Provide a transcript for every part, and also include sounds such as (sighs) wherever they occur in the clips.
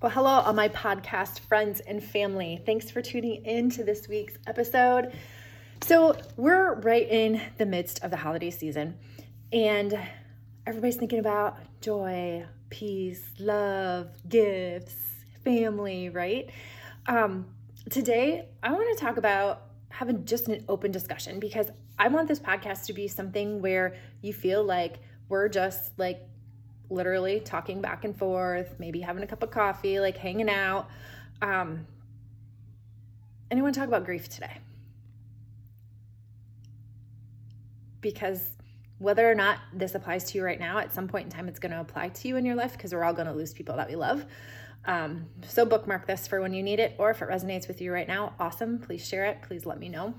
Well, hello, all my podcast friends and family. Thanks for tuning in to this week's episode. So, we're right in the midst of the holiday season, and everybody's thinking about joy, peace, love, gifts, family, right? Um, today, I want to talk about having just an open discussion because I want this podcast to be something where you feel like we're just like literally talking back and forth, maybe having a cup of coffee, like hanging out. Um, to talk about grief today. Because whether or not this applies to you right now, at some point in time, it's going to apply to you in your life because we're all going to lose people that we love. Um, so bookmark this for when you need it, or if it resonates with you right now, awesome. Please share it. Please let me know.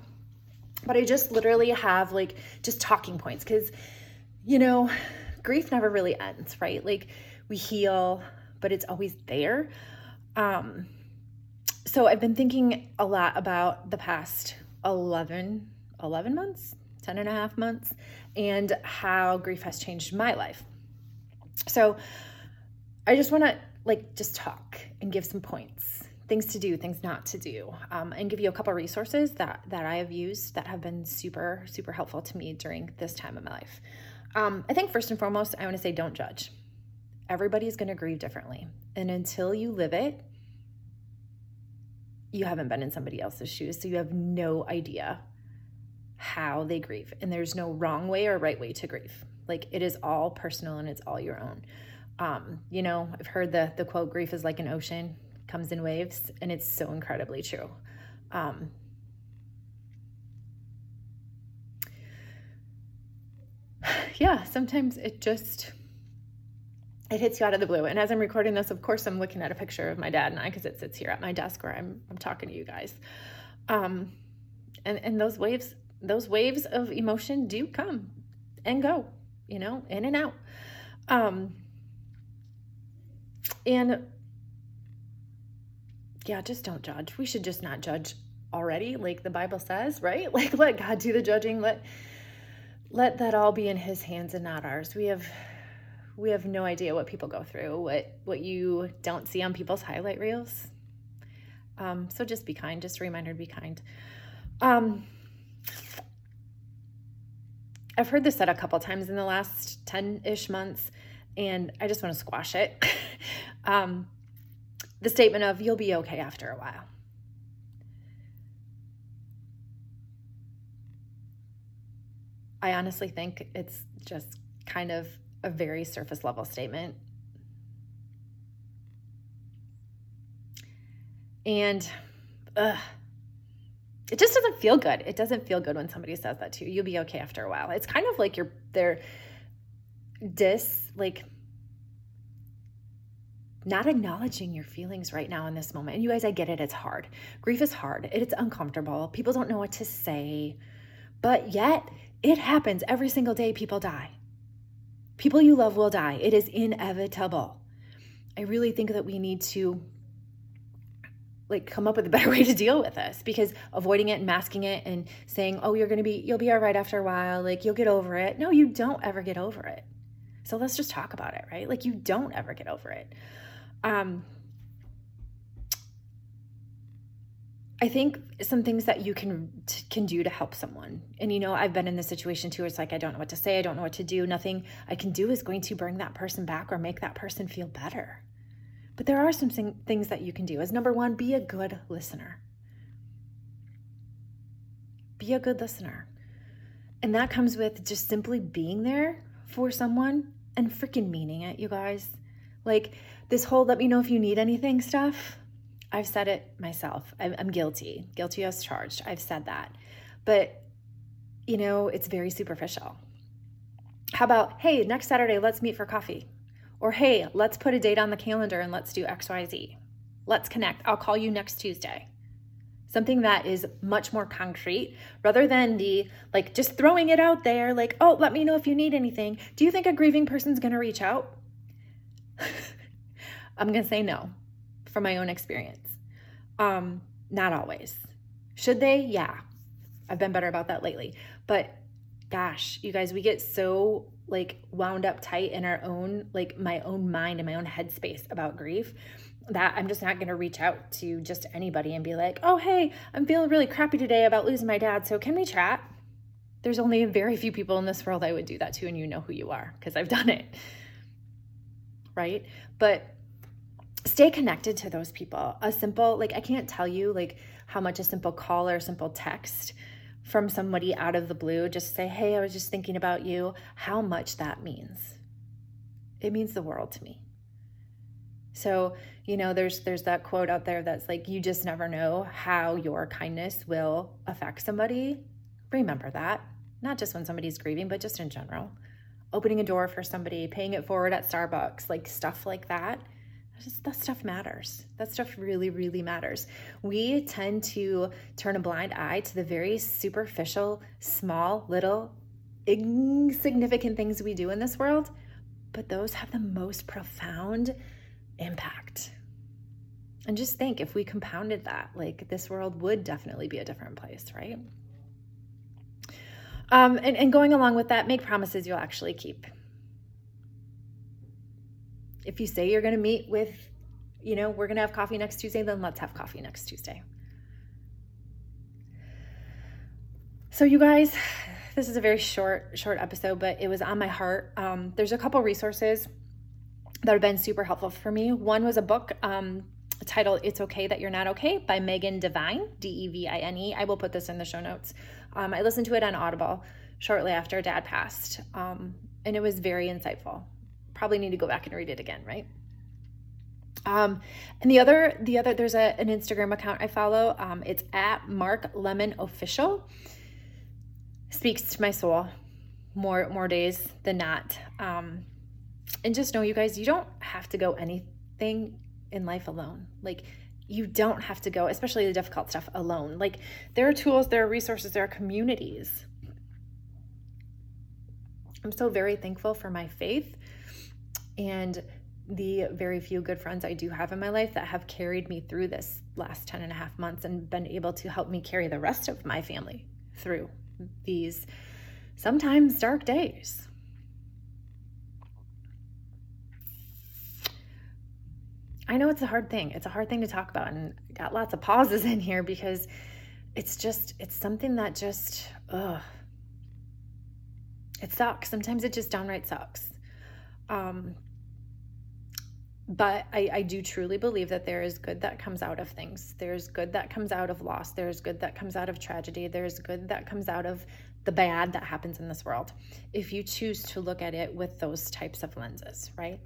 But I just literally have like just talking points because, you know, grief never really ends, right? Like we heal, but it's always there. Um, so I've been thinking a lot about the past 11, 11 months, 10 and a half months, and how grief has changed my life. So I just want to like just talk and give some points things to do things not to do um, and give you a couple resources that that i have used that have been super super helpful to me during this time of my life um, I think first and foremost, I want to say don't judge. Everybody's going to grieve differently. And until you live it, you haven't been in somebody else's shoes. So you have no idea how they grieve. And there's no wrong way or right way to grieve. Like it is all personal and it's all your own. Um, you know, I've heard the the quote, grief is like an ocean, comes in waves, and it's so incredibly true. Um, yeah, sometimes it just it hits you out of the blue. And as I'm recording this, of course, I'm looking at a picture of my dad and I because it sits here at my desk where I'm I'm talking to you guys. Um, and and those waves those waves of emotion do come and go, you know, in and out. Um, and yeah, just don't judge. We should just not judge already, like the Bible says, right? (laughs) Like let God do the judging. Let let that all be in his hands and not ours. We have we have no idea what people go through, what what you don't see on people's highlight reels. Um, so just be kind. Just a reminder to be kind. Um, I've heard this said a couple times in the last 10 ish months, and I just want to squash it. (laughs) um, the statement of, you'll be okay after a while. I honestly think it's just kind of a very surface level statement. And ugh, it just doesn't feel good. It doesn't feel good when somebody says that to you. You'll be okay after a while. It's kind of like you're they're dis like not acknowledging your feelings right now in this moment. And you guys, I get it. It's hard. Grief is hard. It's uncomfortable. People don't know what to say. But yet, it happens every single day, people die. People you love will die. It is inevitable. I really think that we need to like come up with a (laughs) better way to deal with this because avoiding it and masking it and saying, "Oh, you're going to be you'll be all right after a while, like you'll get over it." No, you don't ever get over it. So let's just talk about it, right? Like you don't ever get over it. Um I think some things that you can can do to help someone. And you know, I've been in this situation too. It's like I don't know what to say, I don't know what to do. Nothing I can do is going to bring that person back or make that person feel better. But there are some things that you can do. As number 1, be a good listener. Be a good listener. And that comes with just simply being there for someone and freaking meaning it, you guys. Like this whole let me know if you need anything stuff I've said it myself. I'm, I'm guilty, guilty as charged. I've said that. But, you know, it's very superficial. How about, hey, next Saturday, let's meet for coffee? Or, hey, let's put a date on the calendar and let's do XYZ. Let's connect. I'll call you next Tuesday. Something that is much more concrete rather than the like just throwing it out there, like, oh, let me know if you need anything. Do you think a grieving person's gonna reach out? (laughs) I'm gonna say no from my own experience. Um, not always. Should they? Yeah. I've been better about that lately. But gosh, you guys, we get so like wound up tight in our own like my own mind and my own headspace about grief that I'm just not going to reach out to just anybody and be like, "Oh, hey, I'm feeling really crappy today about losing my dad, so can we chat?" There's only very few people in this world I would do that to and you know who you are because I've done it. Right? But stay connected to those people. A simple like I can't tell you like how much a simple call or a simple text from somebody out of the blue, just say, Hey, I was just thinking about you, how much that means. It means the world to me. So, you know, there's there's that quote out there that's like you just never know how your kindness will affect somebody. Remember that. Not just when somebody's grieving, but just in general. Opening a door for somebody, paying it forward at Starbucks, like stuff like that just, that stuff matters. That stuff really, really matters. We tend to turn a blind eye to the very superficial, small, little, insignificant things we do in this world, but those have the most profound impact. And just think if we compounded that, like this world would definitely be a different place, right? Um, and, and going along with that, make promises you'll actually keep if you say you're going to meet with, you know, we're going to have coffee next Tuesday, then let's have coffee next Tuesday. So, you guys, this is a very short, short episode, but it was on my heart. Um, there's a couple resources that have been super helpful for me. One was a book um, titled It's Okay That You're Not Okay by Megan Devine, D E V I N E. I will put this in the show notes. Um, I listened to it on Audible shortly after dad passed, um, and it was very insightful probably need to go back and read it again, right? Um, and the other, the other, there's a, an Instagram account I follow. Um, it's at Mark Lemon Official. Speaks to my soul more, more days than not. Um, and just know you guys, you don't have to go anything in life alone. Like you don't have to go, especially the difficult stuff alone. Like there are tools, there are resources, there are communities. I'm so very thankful for my faith and the very few good friends I do have in my life that have carried me through this last 10 and a half months and been able to help me carry the rest of my family through these sometimes dark days. I know it's a hard thing. It's a hard thing to talk about and got lots of pauses in here because it's just it's something that just ugh. It sucks. Sometimes it just downright sucks. Um, but I, I do truly believe that there is good that comes out of things. There's good that comes out of loss. There's good that comes out of tragedy. There's good that comes out of the bad that happens in this world. If you choose to look at it with those types of lenses, right?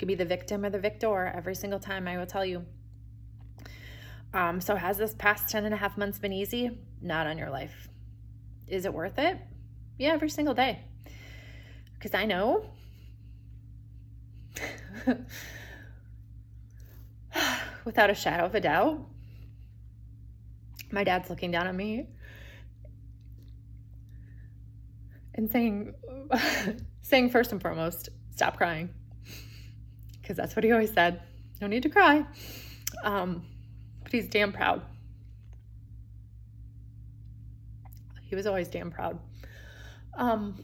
Could be the victim or the victor every single time, I will tell you. Um, so, has this past 10 and a half months been easy? Not on your life. Is it worth it? Yeah, every single day. Because I know (sighs) Without a shadow of a doubt, my dad's looking down at me and saying, (laughs) saying first and foremost, stop crying. Because that's what he always said. No need to cry. Um, but he's damn proud. He was always damn proud. Um,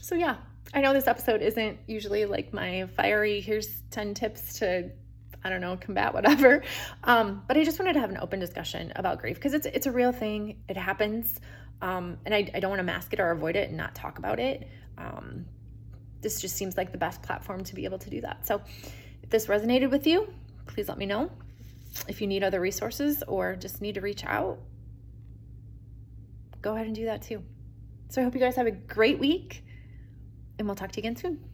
so yeah, I know this episode isn't usually like my fiery, here's 10 tips to, I don't know, combat whatever. Um, but I just wanted to have an open discussion about grief because it's, it's a real thing. It happens. Um, and I, I don't want to mask it or avoid it and not talk about it. Um, this just seems like the best platform to be able to do that. So if this resonated with you, please let me know. If you need other resources or just need to reach out, go ahead and do that too. So I hope you guys have a great week and we'll talk to you again soon.